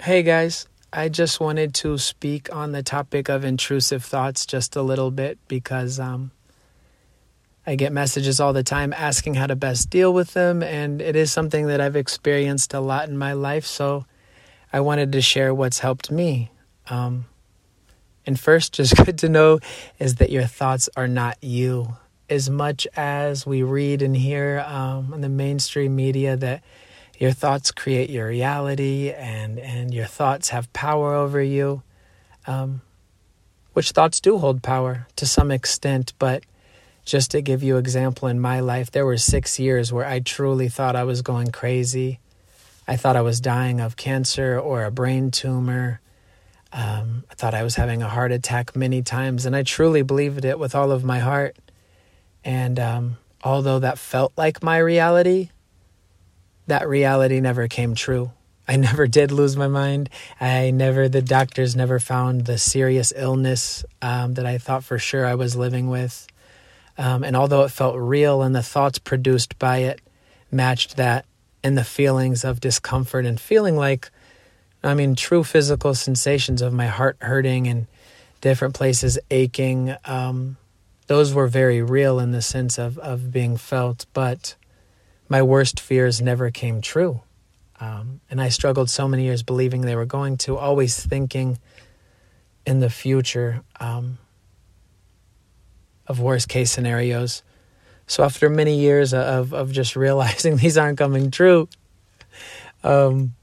Hey guys, I just wanted to speak on the topic of intrusive thoughts just a little bit because um, I get messages all the time asking how to best deal with them, and it is something that I've experienced a lot in my life. So I wanted to share what's helped me. Um, and first, just good to know is that your thoughts are not you. As much as we read and hear um, in the mainstream media that your thoughts create your reality and, and your thoughts have power over you, um, which thoughts do hold power to some extent, but just to give you example in my life, there were six years where I truly thought I was going crazy. I thought I was dying of cancer or a brain tumor. Um, I thought I was having a heart attack many times, and I truly believed it with all of my heart. And um, although that felt like my reality, that reality never came true. I never did lose my mind. I never, the doctors never found the serious illness um, that I thought for sure I was living with. Um, and although it felt real and the thoughts produced by it matched that and the feelings of discomfort and feeling like, I mean, true physical sensations of my heart hurting and different places aching, um, those were very real in the sense of, of being felt. But my worst fears never came true. Um, and I struggled so many years believing they were going to, always thinking in the future. Um, of worst case scenarios. So after many years of of just realizing these aren't coming true, um,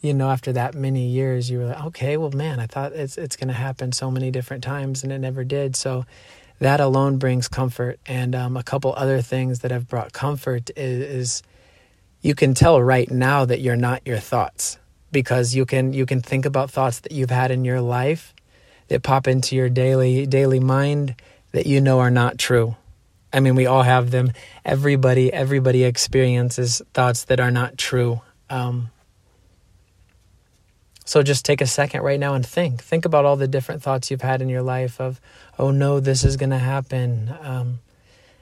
you know, after that many years, you were like, okay, well, man, I thought it's it's going to happen so many different times, and it never did. So that alone brings comfort. And um, a couple other things that have brought comfort is, is you can tell right now that you're not your thoughts because you can you can think about thoughts that you've had in your life that pop into your daily daily mind that you know are not true. I mean, we all have them. Everybody, everybody experiences thoughts that are not true. Um, so just take a second right now and think. Think about all the different thoughts you've had in your life of, oh no, this is going to happen. Um,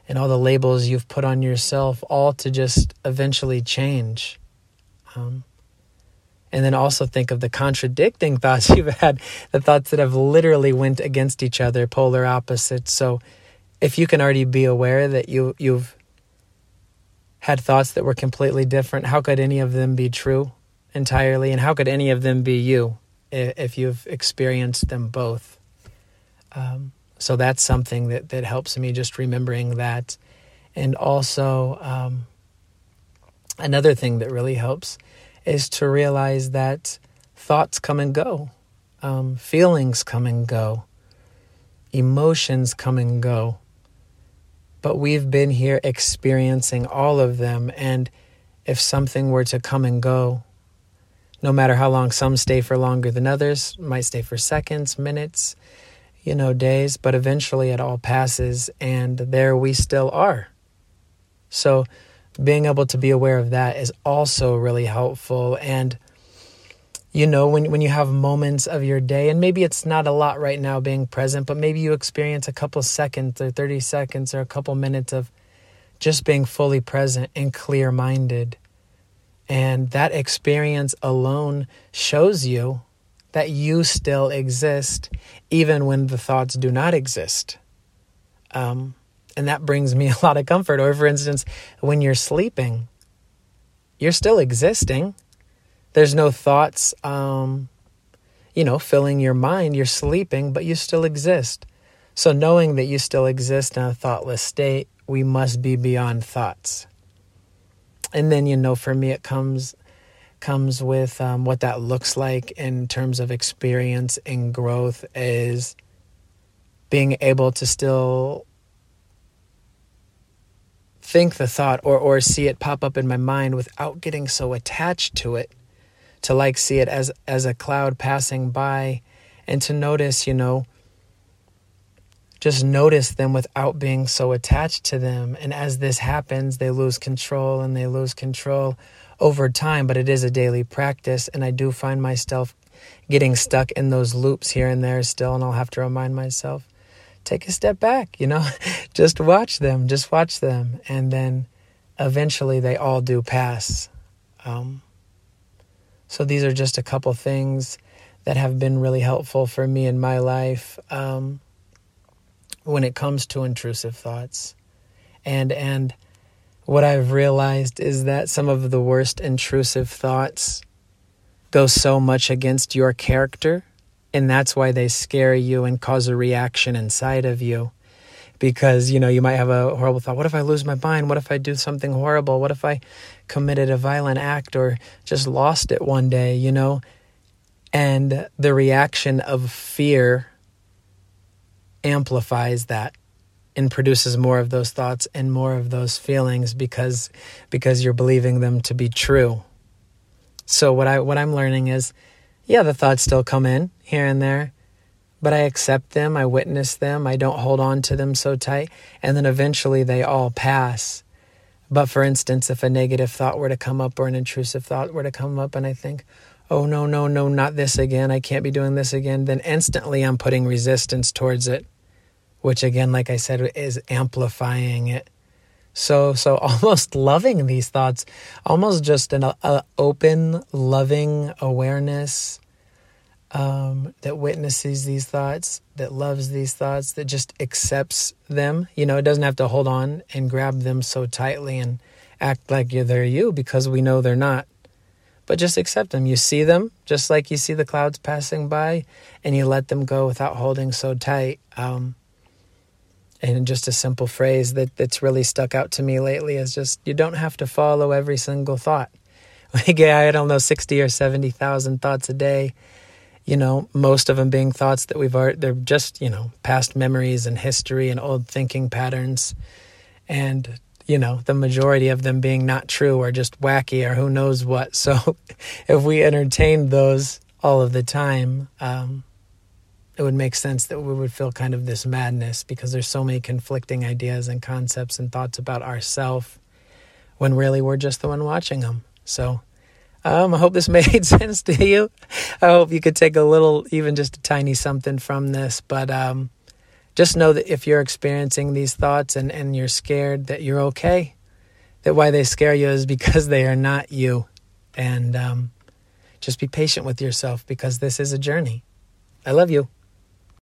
and all the labels you've put on yourself, all to just eventually change. Um, and then also think of the contradicting thoughts you've had the thoughts that have literally went against each other polar opposites so if you can already be aware that you you've had thoughts that were completely different how could any of them be true entirely and how could any of them be you if you've experienced them both um, so that's something that that helps me just remembering that and also um, another thing that really helps is to realize that thoughts come and go, um, feelings come and go, emotions come and go. But we've been here experiencing all of them. And if something were to come and go, no matter how long some stay for longer than others, might stay for seconds, minutes, you know, days, but eventually it all passes and there we still are. So, being able to be aware of that is also really helpful and you know when when you have moments of your day and maybe it's not a lot right now being present but maybe you experience a couple seconds or 30 seconds or a couple minutes of just being fully present and clear minded and that experience alone shows you that you still exist even when the thoughts do not exist um, and that brings me a lot of comfort. Or, for instance, when you're sleeping, you're still existing. There's no thoughts, um, you know, filling your mind. You're sleeping, but you still exist. So, knowing that you still exist in a thoughtless state, we must be beyond thoughts. And then, you know, for me, it comes comes with um, what that looks like in terms of experience and growth is being able to still think the thought or or see it pop up in my mind without getting so attached to it to like see it as as a cloud passing by and to notice you know just notice them without being so attached to them and as this happens they lose control and they lose control over time but it is a daily practice and I do find myself getting stuck in those loops here and there still and I'll have to remind myself take a step back, you know, just watch them, just watch them. And then eventually they all do pass. Um, So these are just a couple things that have been really helpful for me in my life um, when it comes to intrusive thoughts. And and what I've realized is that some of the worst intrusive thoughts go so much against your character, and that's why they scare you and cause a reaction inside of you. Because, you know, you might have a horrible thought. What if I lose my mind? What if I do something horrible? What if I committed a violent act or just lost it one day, you know? And the reaction of fear amplifies that and produces more of those thoughts and more of those feelings because because you're believing them to be true. So what I what I'm learning is yeah, the thoughts still come in here and there, but I accept them, I witness them, I don't hold on to them so tight, and then eventually they all pass. But for instance, if a negative thought were to come up or an intrusive thought were to come up and I think, oh no, no, no, not this again, I can't be doing this again, then instantly I'm putting resistance towards it which again like i said is amplifying it. So so almost loving these thoughts almost just an a open loving awareness um, that witnesses these thoughts that loves these thoughts that just accepts them. You know it doesn't have to hold on and grab them so tightly and act like they're you because we know they're not but just accept them you see them just like you see the clouds passing by and you let them go without holding so tight um, and just a simple phrase that, that's really stuck out to me lately is just you don't have to follow every single thought. Like I don't know, sixty or seventy thousand thoughts a day. You know, most of them being thoughts that we've already, they're just, you know, past memories and history and old thinking patterns. And, you know, the majority of them being not true or just wacky or who knows what. So if we entertained those all of the time, um, it would make sense that we would feel kind of this madness because there's so many conflicting ideas and concepts and thoughts about ourself when really we're just the one watching them. So um, I hope this made sense to you. I hope you could take a little, even just a tiny something from this. But um, just know that if you're experiencing these thoughts and, and you're scared, that you're okay. That why they scare you is because they are not you. And um, just be patient with yourself because this is a journey. I love you.